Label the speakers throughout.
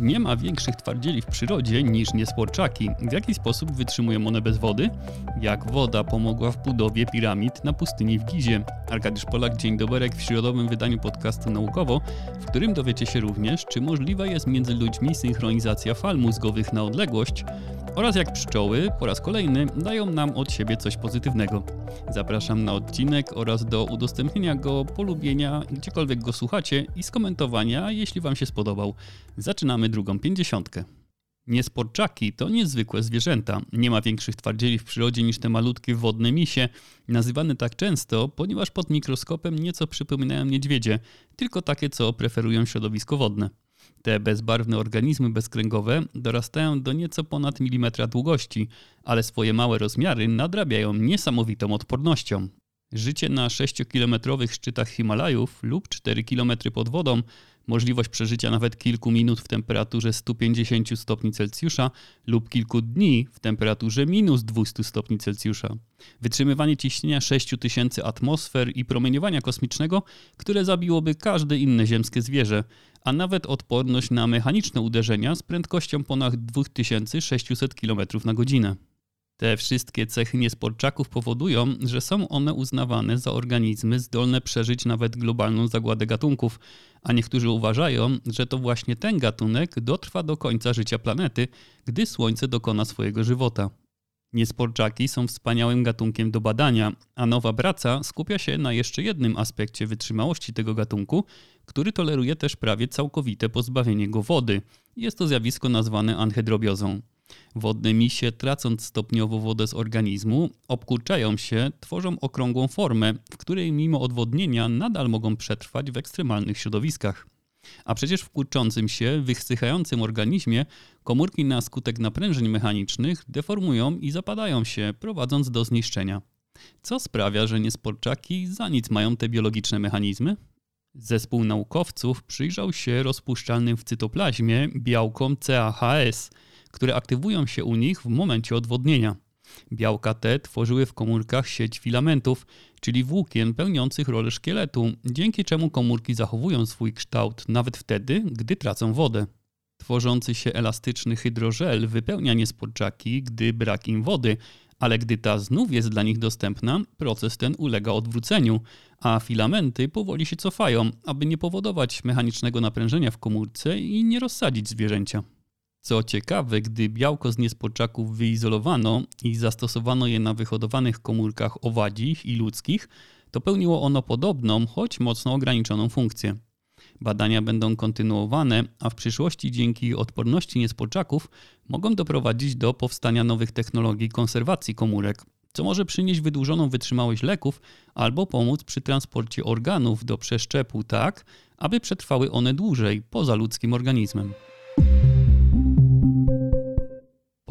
Speaker 1: Nie ma większych twardzieli w przyrodzie niż niesporczaki. W jaki sposób wytrzymują one bez wody? Jak woda pomogła w budowie piramid na pustyni w Gizie? Arkadiusz Polak, dzień dobry w środowym wydaniu podcastu Naukowo, w którym dowiecie się również, czy możliwa jest między ludźmi synchronizacja fal mózgowych na odległość oraz jak pszczoły po raz kolejny dają nam od siebie coś pozytywnego. Zapraszam na odcinek oraz do udostępnienia go, polubienia, gdziekolwiek go słuchacie i skomentowania, jeśli Wam się spodobał. Zaczynamy drugą pięćdziesiątkę. Niesporczaki to niezwykłe zwierzęta. Nie ma większych twardzieli w przyrodzie niż te malutkie wodne misie, nazywane tak często, ponieważ pod mikroskopem nieco przypominają niedźwiedzie, tylko takie, co preferują środowisko wodne. Te bezbarwne organizmy bezkręgowe dorastają do nieco ponad milimetra długości, ale swoje małe rozmiary nadrabiają niesamowitą odpornością. Życie na 6-kilometrowych szczytach Himalajów lub 4 km pod wodą, możliwość przeżycia nawet kilku minut w temperaturze 150 stopni Celsjusza lub kilku dni w temperaturze minus 200 stopni Celsjusza. Wytrzymywanie ciśnienia 6000 atmosfer i promieniowania kosmicznego, które zabiłoby każde inne ziemskie zwierzę, a nawet odporność na mechaniczne uderzenia z prędkością ponad 2600 km na godzinę. Te wszystkie cechy niesporczaków powodują, że są one uznawane za organizmy zdolne przeżyć nawet globalną zagładę gatunków, a niektórzy uważają, że to właśnie ten gatunek dotrwa do końca życia planety, gdy Słońce dokona swojego żywota. Niesporczaki są wspaniałym gatunkiem do badania, a nowa praca skupia się na jeszcze jednym aspekcie wytrzymałości tego gatunku, który toleruje też prawie całkowite pozbawienie go wody. Jest to zjawisko nazwane anhydrobiozą. Wodne misie, tracąc stopniowo wodę z organizmu, obkurczają się, tworzą okrągłą formę, w której mimo odwodnienia nadal mogą przetrwać w ekstremalnych środowiskach. A przecież w kurczącym się, wysychającym organizmie komórki na skutek naprężeń mechanicznych deformują i zapadają się, prowadząc do zniszczenia. Co sprawia, że niesporczaki za nic mają te biologiczne mechanizmy? Zespół naukowców przyjrzał się rozpuszczalnym w cytoplazmie białkom CAHS, które aktywują się u nich w momencie odwodnienia. Białka te tworzyły w komórkach sieć filamentów, czyli włókien pełniących rolę szkieletu, dzięki czemu komórki zachowują swój kształt nawet wtedy, gdy tracą wodę. Tworzący się elastyczny hydrożel wypełnia niespodczaki, gdy brak im wody, ale gdy ta znów jest dla nich dostępna, proces ten ulega odwróceniu, a filamenty powoli się cofają, aby nie powodować mechanicznego naprężenia w komórce i nie rozsadzić zwierzęcia. Co ciekawe, gdy białko z niespodczaków wyizolowano i zastosowano je na wyhodowanych komórkach owadzich i ludzkich, to pełniło ono podobną, choć mocno ograniczoną funkcję. Badania będą kontynuowane, a w przyszłości dzięki odporności niespodczaków mogą doprowadzić do powstania nowych technologii konserwacji komórek, co może przynieść wydłużoną wytrzymałość leków albo pomóc przy transporcie organów do przeszczepu tak, aby przetrwały one dłużej poza ludzkim organizmem.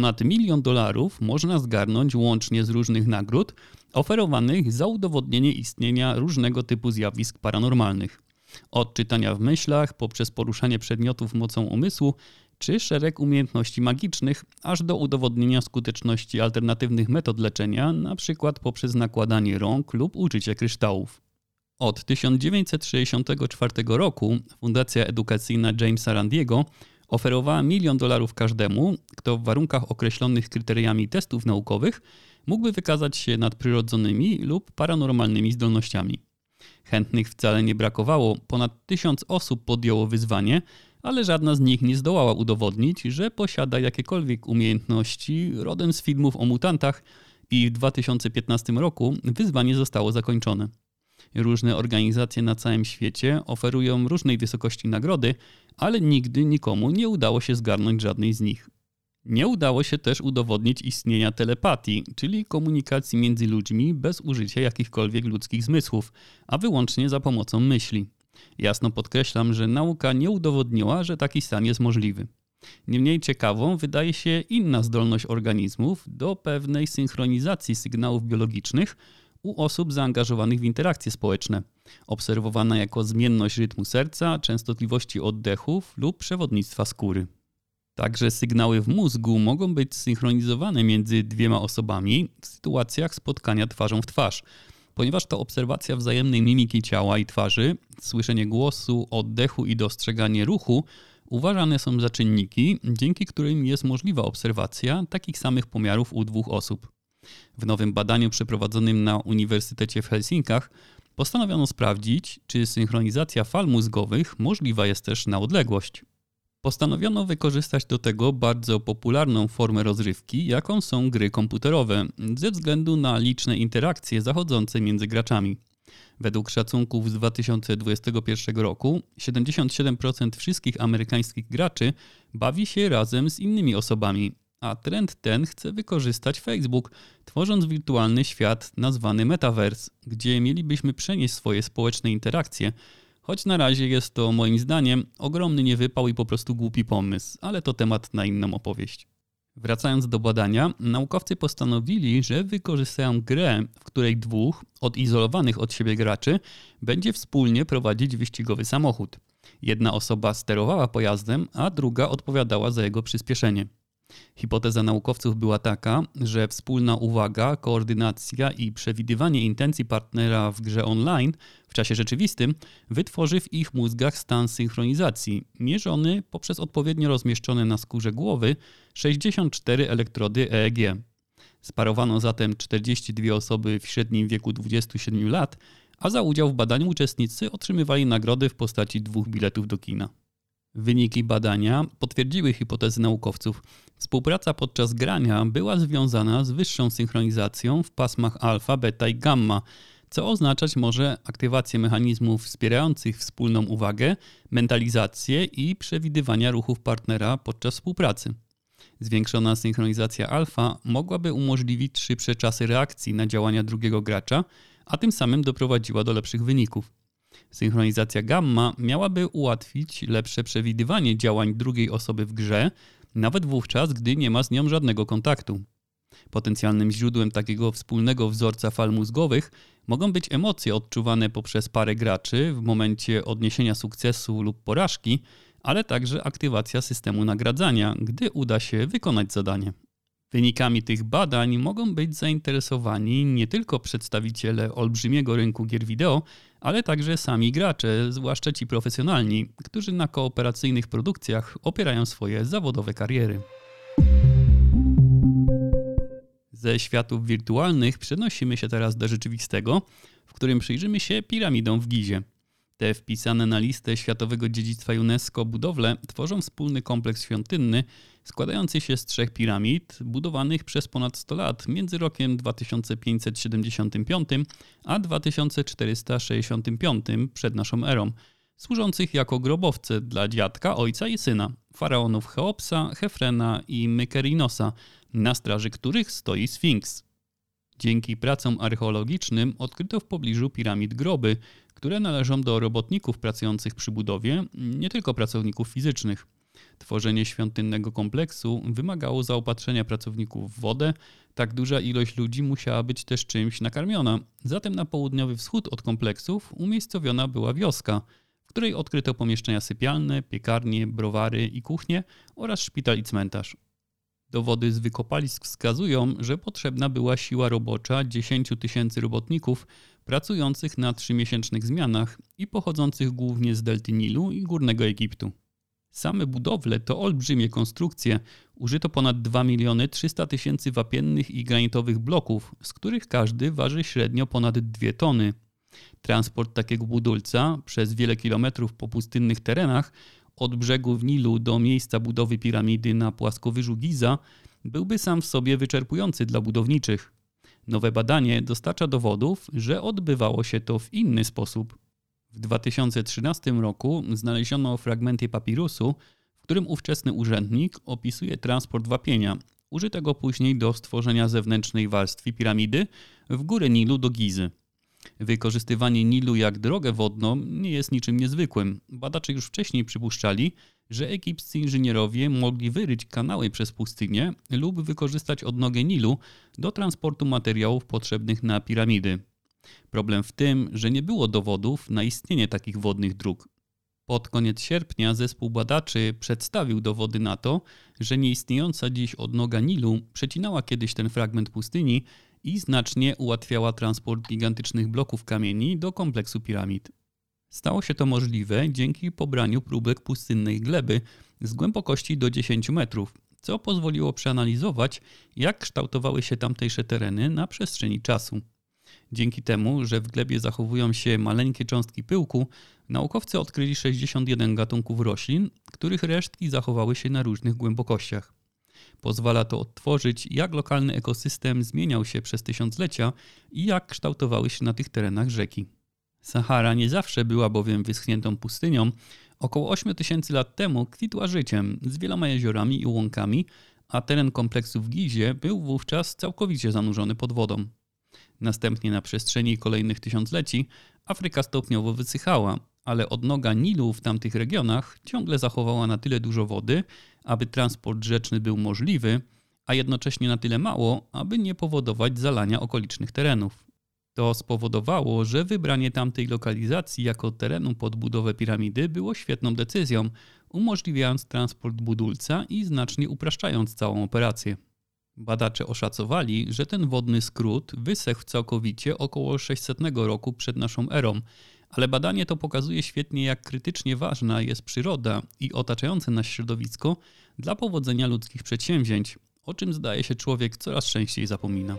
Speaker 1: Ponad milion dolarów można zgarnąć łącznie z różnych nagród oferowanych za udowodnienie istnienia różnego typu zjawisk paranormalnych. Od czytania w myślach, poprzez poruszanie przedmiotów mocą umysłu, czy szereg umiejętności magicznych, aż do udowodnienia skuteczności alternatywnych metod leczenia, np. poprzez nakładanie rąk lub użycie kryształów. Od 1964 roku Fundacja Edukacyjna Jamesa Randiego oferowała milion dolarów każdemu, kto w warunkach określonych kryteriami testów naukowych mógłby wykazać się nadprzyrodzonymi lub paranormalnymi zdolnościami. Chętnych wcale nie brakowało, ponad tysiąc osób podjęło wyzwanie, ale żadna z nich nie zdołała udowodnić, że posiada jakiekolwiek umiejętności rodem z filmów o mutantach i w 2015 roku wyzwanie zostało zakończone. Różne organizacje na całym świecie oferują różnej wysokości nagrody, ale nigdy nikomu nie udało się zgarnąć żadnej z nich. Nie udało się też udowodnić istnienia telepatii, czyli komunikacji między ludźmi bez użycia jakichkolwiek ludzkich zmysłów, a wyłącznie za pomocą myśli. Jasno podkreślam, że nauka nie udowodniła, że taki stan jest możliwy. Niemniej ciekawą wydaje się inna zdolność organizmów do pewnej synchronizacji sygnałów biologicznych u osób zaangażowanych w interakcje społeczne, obserwowana jako zmienność rytmu serca, częstotliwości oddechów lub przewodnictwa skóry. Także sygnały w mózgu mogą być synchronizowane między dwiema osobami w sytuacjach spotkania twarzą w twarz, ponieważ to obserwacja wzajemnej mimiki ciała i twarzy, słyszenie głosu, oddechu i dostrzeganie ruchu uważane są za czynniki, dzięki którym jest możliwa obserwacja takich samych pomiarów u dwóch osób. W nowym badaniu przeprowadzonym na Uniwersytecie w Helsinkach postanowiono sprawdzić, czy synchronizacja fal mózgowych możliwa jest też na odległość. Postanowiono wykorzystać do tego bardzo popularną formę rozrywki, jaką są gry komputerowe, ze względu na liczne interakcje zachodzące między graczami. Według szacunków z 2021 roku 77% wszystkich amerykańskich graczy bawi się razem z innymi osobami, a trend ten chce wykorzystać Facebook, tworząc wirtualny świat nazwany Metaverse, gdzie mielibyśmy przenieść swoje społeczne interakcje. Choć na razie jest to moim zdaniem ogromny niewypał i po prostu głupi pomysł, ale to temat na inną opowieść. Wracając do badania, naukowcy postanowili, że wykorzystają grę, w której dwóch odizolowanych od siebie graczy będzie wspólnie prowadzić wyścigowy samochód. Jedna osoba sterowała pojazdem, a druga odpowiadała za jego przyspieszenie. Hipoteza naukowców była taka, że wspólna uwaga, koordynacja i przewidywanie intencji partnera w grze online w czasie rzeczywistym wytworzy w ich mózgach stan synchronizacji, mierzony poprzez odpowiednio rozmieszczone na skórze głowy 64 elektrody EEG. Sparowano zatem 42 osoby w średnim wieku 27 lat, a za udział w badaniu uczestnicy otrzymywali nagrody w postaci dwóch biletów do kina. Wyniki badania potwierdziły hipotezy naukowców. Współpraca podczas grania była związana z wyższą synchronizacją w pasmach alfa, beta i gamma, co oznaczać może aktywację mechanizmów wspierających wspólną uwagę, mentalizację i przewidywania ruchów partnera podczas współpracy. Zwiększona synchronizacja alfa mogłaby umożliwić szybsze czasy reakcji na działania drugiego gracza, a tym samym doprowadziła do lepszych wyników. Synchronizacja gamma miałaby ułatwić lepsze przewidywanie działań drugiej osoby w grze, nawet wówczas, gdy nie ma z nią żadnego kontaktu. Potencjalnym źródłem takiego wspólnego wzorca fal mózgowych mogą być emocje odczuwane poprzez parę graczy w momencie odniesienia sukcesu lub porażki, ale także aktywacja systemu nagradzania, gdy uda się wykonać zadanie. Wynikami tych badań mogą być zainteresowani nie tylko przedstawiciele olbrzymiego rynku gier wideo, ale także sami gracze, zwłaszcza ci profesjonalni, którzy na kooperacyjnych produkcjach opierają swoje zawodowe kariery. Ze światów wirtualnych przenosimy się teraz do rzeczywistego, w którym przyjrzymy się piramidom w Gizie. Te wpisane na listę Światowego Dziedzictwa UNESCO budowle tworzą wspólny kompleks świątynny składający się z trzech piramid budowanych przez ponad 100 lat między rokiem 2575 a 2465 przed naszą erą, służących jako grobowce dla dziadka, ojca i syna, faraonów Cheopsa, Hefrena i Mykerinosa, na straży których stoi Sfinks. Dzięki pracom archeologicznym odkryto w pobliżu piramid groby, które należą do robotników pracujących przy budowie, nie tylko pracowników fizycznych. Tworzenie świątynnego kompleksu wymagało zaopatrzenia pracowników w wodę, tak duża ilość ludzi musiała być też czymś nakarmiona. Zatem na południowy wschód od kompleksów umiejscowiona była wioska, w której odkryto pomieszczenia sypialne, piekarnie, browary i kuchnie oraz szpital i cmentarz. Dowody z wykopalisk wskazują, że potrzebna była siła robocza 10 tysięcy robotników pracujących na trzymiesięcznych zmianach i pochodzących głównie z delty Nilu i Górnego Egiptu. Same budowle to olbrzymie konstrukcje. Użyto ponad 2 miliony 300 tysięcy wapiennych i granitowych bloków, z których każdy waży średnio ponad 2 tony. Transport takiego budulca przez wiele kilometrów po pustynnych terenach od brzegów Nilu do miejsca budowy piramidy na płaskowyżu Giza byłby sam w sobie wyczerpujący dla budowniczych. Nowe badanie dostarcza dowodów, że odbywało się to w inny sposób. W 2013 roku znaleziono fragmenty papirusu, w którym ówczesny urzędnik opisuje transport wapienia, użytego później do stworzenia zewnętrznej warstwy piramidy w górę Nilu do Gizy. Wykorzystywanie Nilu jak drogę wodną nie jest niczym niezwykłym. Badacze już wcześniej przypuszczali, że egipscy inżynierowie mogli wyryć kanały przez pustynię lub wykorzystać odnogę Nilu do transportu materiałów potrzebnych na piramidy. Problem w tym, że nie było dowodów na istnienie takich wodnych dróg. Pod koniec sierpnia zespół badaczy przedstawił dowody na to, że nieistniejąca dziś odnoga Nilu przecinała kiedyś ten fragment pustyni i znacznie ułatwiała transport gigantycznych bloków kamieni do kompleksu piramid. Stało się to możliwe dzięki pobraniu próbek pustynnej gleby z głębokości do 10 metrów, co pozwoliło przeanalizować, jak kształtowały się tamtejsze tereny na przestrzeni czasu. Dzięki temu, że w glebie zachowują się maleńkie cząstki pyłku, naukowcy odkryli 61 gatunków roślin, których resztki zachowały się na różnych głębokościach. Pozwala to odtworzyć, jak lokalny ekosystem zmieniał się przez tysiąclecia i jak kształtowały się na tych terenach rzeki. Sahara nie zawsze była bowiem wyschniętą pustynią. Około 8 tysięcy lat temu kwitła życiem z wieloma jeziorami i łąkami, a teren kompleksu w Gizie był wówczas całkowicie zanurzony pod wodą. Następnie na przestrzeni kolejnych tysiącleci Afryka stopniowo wysychała, ale odnoga Nilu w tamtych regionach ciągle zachowała na tyle dużo wody, aby transport rzeczny był możliwy, a jednocześnie na tyle mało, aby nie powodować zalania okolicznych terenów. To spowodowało, że wybranie tamtej lokalizacji jako terenu pod budowę piramidy było świetną decyzją, umożliwiając transport budulca i znacznie upraszczając całą operację. Badacze oszacowali, że ten wodny skrót wysechł całkowicie około 600 roku przed naszą erą, ale badanie to pokazuje świetnie, jak krytycznie ważna jest przyroda i otaczające nas środowisko dla powodzenia ludzkich przedsięwzięć, o czym zdaje się człowiek coraz częściej zapomina.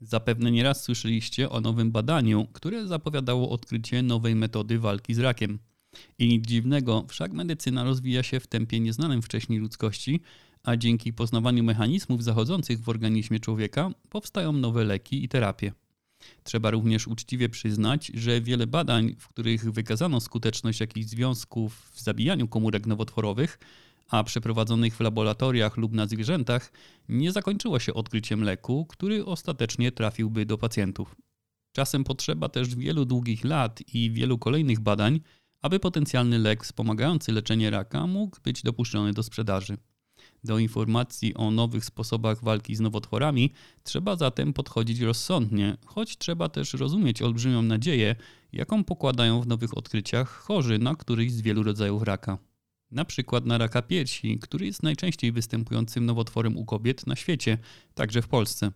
Speaker 1: Zapewne nieraz słyszeliście o nowym badaniu, które zapowiadało odkrycie nowej metody walki z rakiem. I nic dziwnego, wszak medycyna rozwija się w tempie nieznanym wcześniej ludzkości, a dzięki poznawaniu mechanizmów zachodzących w organizmie człowieka powstają nowe leki i terapie. Trzeba również uczciwie przyznać, że wiele badań, w których wykazano skuteczność jakichś związków w zabijaniu komórek nowotworowych, a przeprowadzonych w laboratoriach lub na zwierzętach, nie zakończyło się odkryciem leku, który ostatecznie trafiłby do pacjentów. Czasem potrzeba też wielu długich lat i wielu kolejnych badań, aby potencjalny lek wspomagający leczenie raka mógł być dopuszczony do sprzedaży. Do informacji o nowych sposobach walki z nowotworami trzeba zatem podchodzić rozsądnie, choć trzeba też rozumieć olbrzymią nadzieję, jaką pokładają w nowych odkryciach chorzy na któryś z wielu rodzajów raka. Na przykład na raka piersi, który jest najczęściej występującym nowotworem u kobiet na świecie, także w Polsce.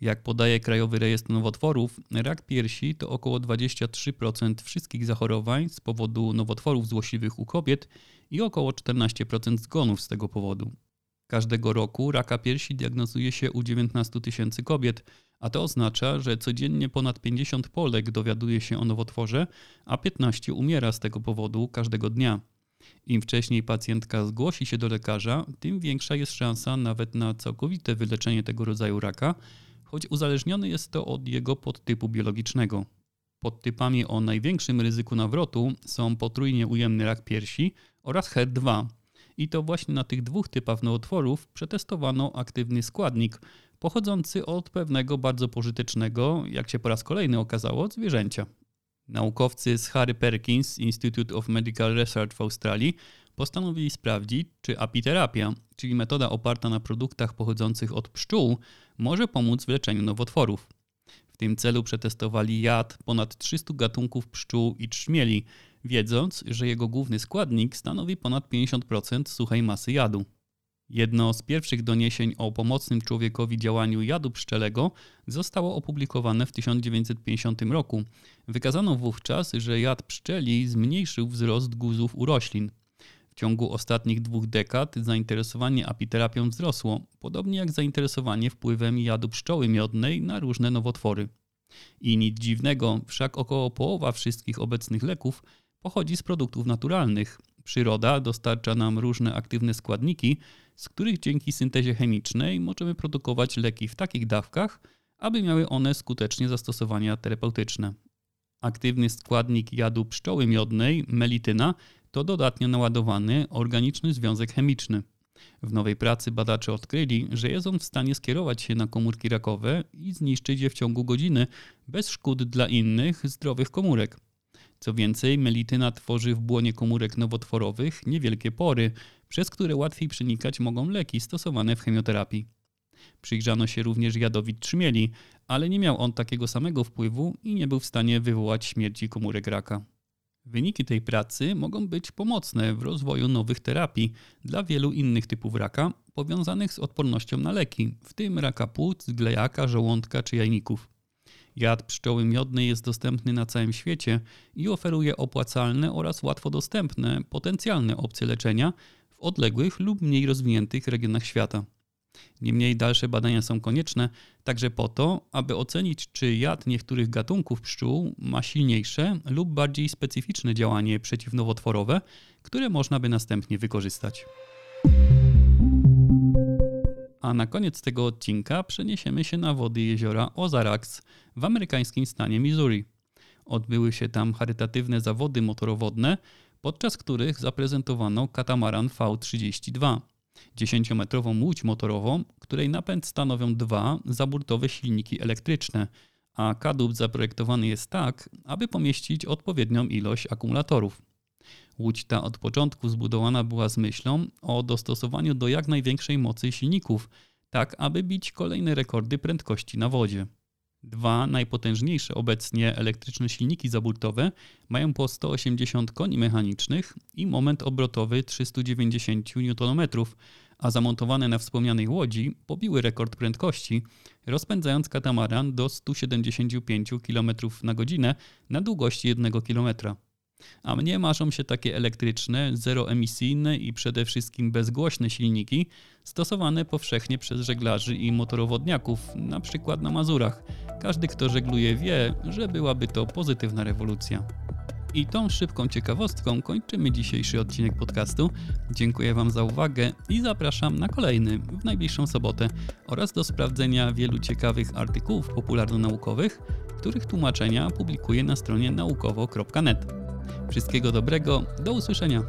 Speaker 1: Jak podaje Krajowy Rejestr Nowotworów, rak piersi to około 23% wszystkich zachorowań z powodu nowotworów złośliwych u kobiet i około 14% zgonów z tego powodu. Każdego roku raka piersi diagnozuje się u 19 tysięcy kobiet, a to oznacza, że codziennie ponad 50 Polek dowiaduje się o nowotworze, a 15 umiera z tego powodu każdego dnia. Im wcześniej pacjentka zgłosi się do lekarza, tym większa jest szansa nawet na całkowite wyleczenie tego rodzaju raka, choć uzależniony jest to od jego podtypu biologicznego. Podtypami o największym ryzyku nawrotu są potrójnie ujemny rak piersi oraz HER2. I to właśnie na tych dwóch typach nowotworów przetestowano aktywny składnik pochodzący od pewnego bardzo pożytecznego, jak się po raz kolejny okazało, zwierzęcia. Naukowcy z Harry Perkins Institute of Medical Research w Australii postanowili sprawdzić, czy apiterapia, czyli metoda oparta na produktach pochodzących od pszczół, może pomóc w leczeniu nowotworów. W tym celu przetestowali jad ponad 300 gatunków pszczół i trzmieli, wiedząc, że jego główny składnik stanowi ponad 50% suchej masy jadu. Jedno z pierwszych doniesień o pomocnym człowiekowi działaniu jadu pszczelego zostało opublikowane w 1950 roku. Wykazano wówczas, że jad pszczeli zmniejszył wzrost guzów u roślin. W ciągu ostatnich dwóch dekad zainteresowanie apiterapią wzrosło, podobnie jak zainteresowanie wpływem jadu pszczoły miodnej na różne nowotwory. I nic dziwnego, wszak około połowa wszystkich obecnych leków pochodzi z produktów naturalnych. Przyroda dostarcza nam różne aktywne składniki, z których dzięki syntezie chemicznej możemy produkować leki w takich dawkach, aby miały one skutecznie zastosowania terapeutyczne. Aktywny składnik jadu pszczoły miodnej, melityna, to dodatnio naładowany organiczny związek chemiczny. W nowej pracy badacze odkryli, że jest on w stanie skierować się na komórki rakowe i zniszczyć je w ciągu godziny bez szkód dla innych zdrowych komórek. Co więcej, melityna tworzy w błonie komórek nowotworowych niewielkie pory, przez które łatwiej przenikać mogą leki stosowane w chemioterapii. Przyjrzano się również jadowi trzmieli, ale nie miał on takiego samego wpływu i nie był w stanie wywołać śmierci komórek raka. Wyniki tej pracy mogą być pomocne w rozwoju nowych terapii dla wielu innych typów raka powiązanych z odpornością na leki, w tym raka płuc, glejaka, żołądka czy jajników. Jad pszczoły miodnej jest dostępny na całym świecie i oferuje opłacalne oraz łatwo dostępne potencjalne opcje leczenia w odległych lub mniej rozwiniętych regionach świata. Niemniej dalsze badania są konieczne także po to, aby ocenić, czy jad niektórych gatunków pszczół ma silniejsze lub bardziej specyficzne działanie przeciwnowotworowe, które można by następnie wykorzystać. A na koniec tego odcinka przeniesiemy się na wody jeziora Ozarks w amerykańskim stanie Missouri. Odbyły się tam charytatywne zawody motorowodne, podczas których zaprezentowano katamaran V32. 10-metrową łódź motorową, której napęd stanowią dwa zaburtowe silniki elektryczne, a kadłub zaprojektowany jest tak, aby pomieścić odpowiednią ilość akumulatorów. Łódź ta od początku zbudowana była z myślą o dostosowaniu do jak największej mocy silników, tak aby bić kolejne rekordy prędkości na wodzie. Dwa najpotężniejsze obecnie elektryczne silniki zaburtowe mają po 180 koni mechanicznych i moment obrotowy 390 Nm, a zamontowane na wspomnianej łodzi pobiły rekord prędkości, rozpędzając katamaran do 175 km na godzinę na długości 1 km. A mnie marzą się takie elektryczne, zeroemisyjne i przede wszystkim bezgłośne silniki stosowane powszechnie przez żeglarzy i motorowodniaków, na przykład na Mazurach. Każdy, kto żegluje, wie, że byłaby to pozytywna rewolucja. I tą szybką ciekawostką kończymy dzisiejszy odcinek podcastu. Dziękuję Wam za uwagę i zapraszam na kolejny w najbliższą sobotę oraz do sprawdzenia wielu ciekawych artykułów popularno-naukowych, których tłumaczenia publikuję na stronie naukowo.net. Wszystkiego dobrego, do usłyszenia.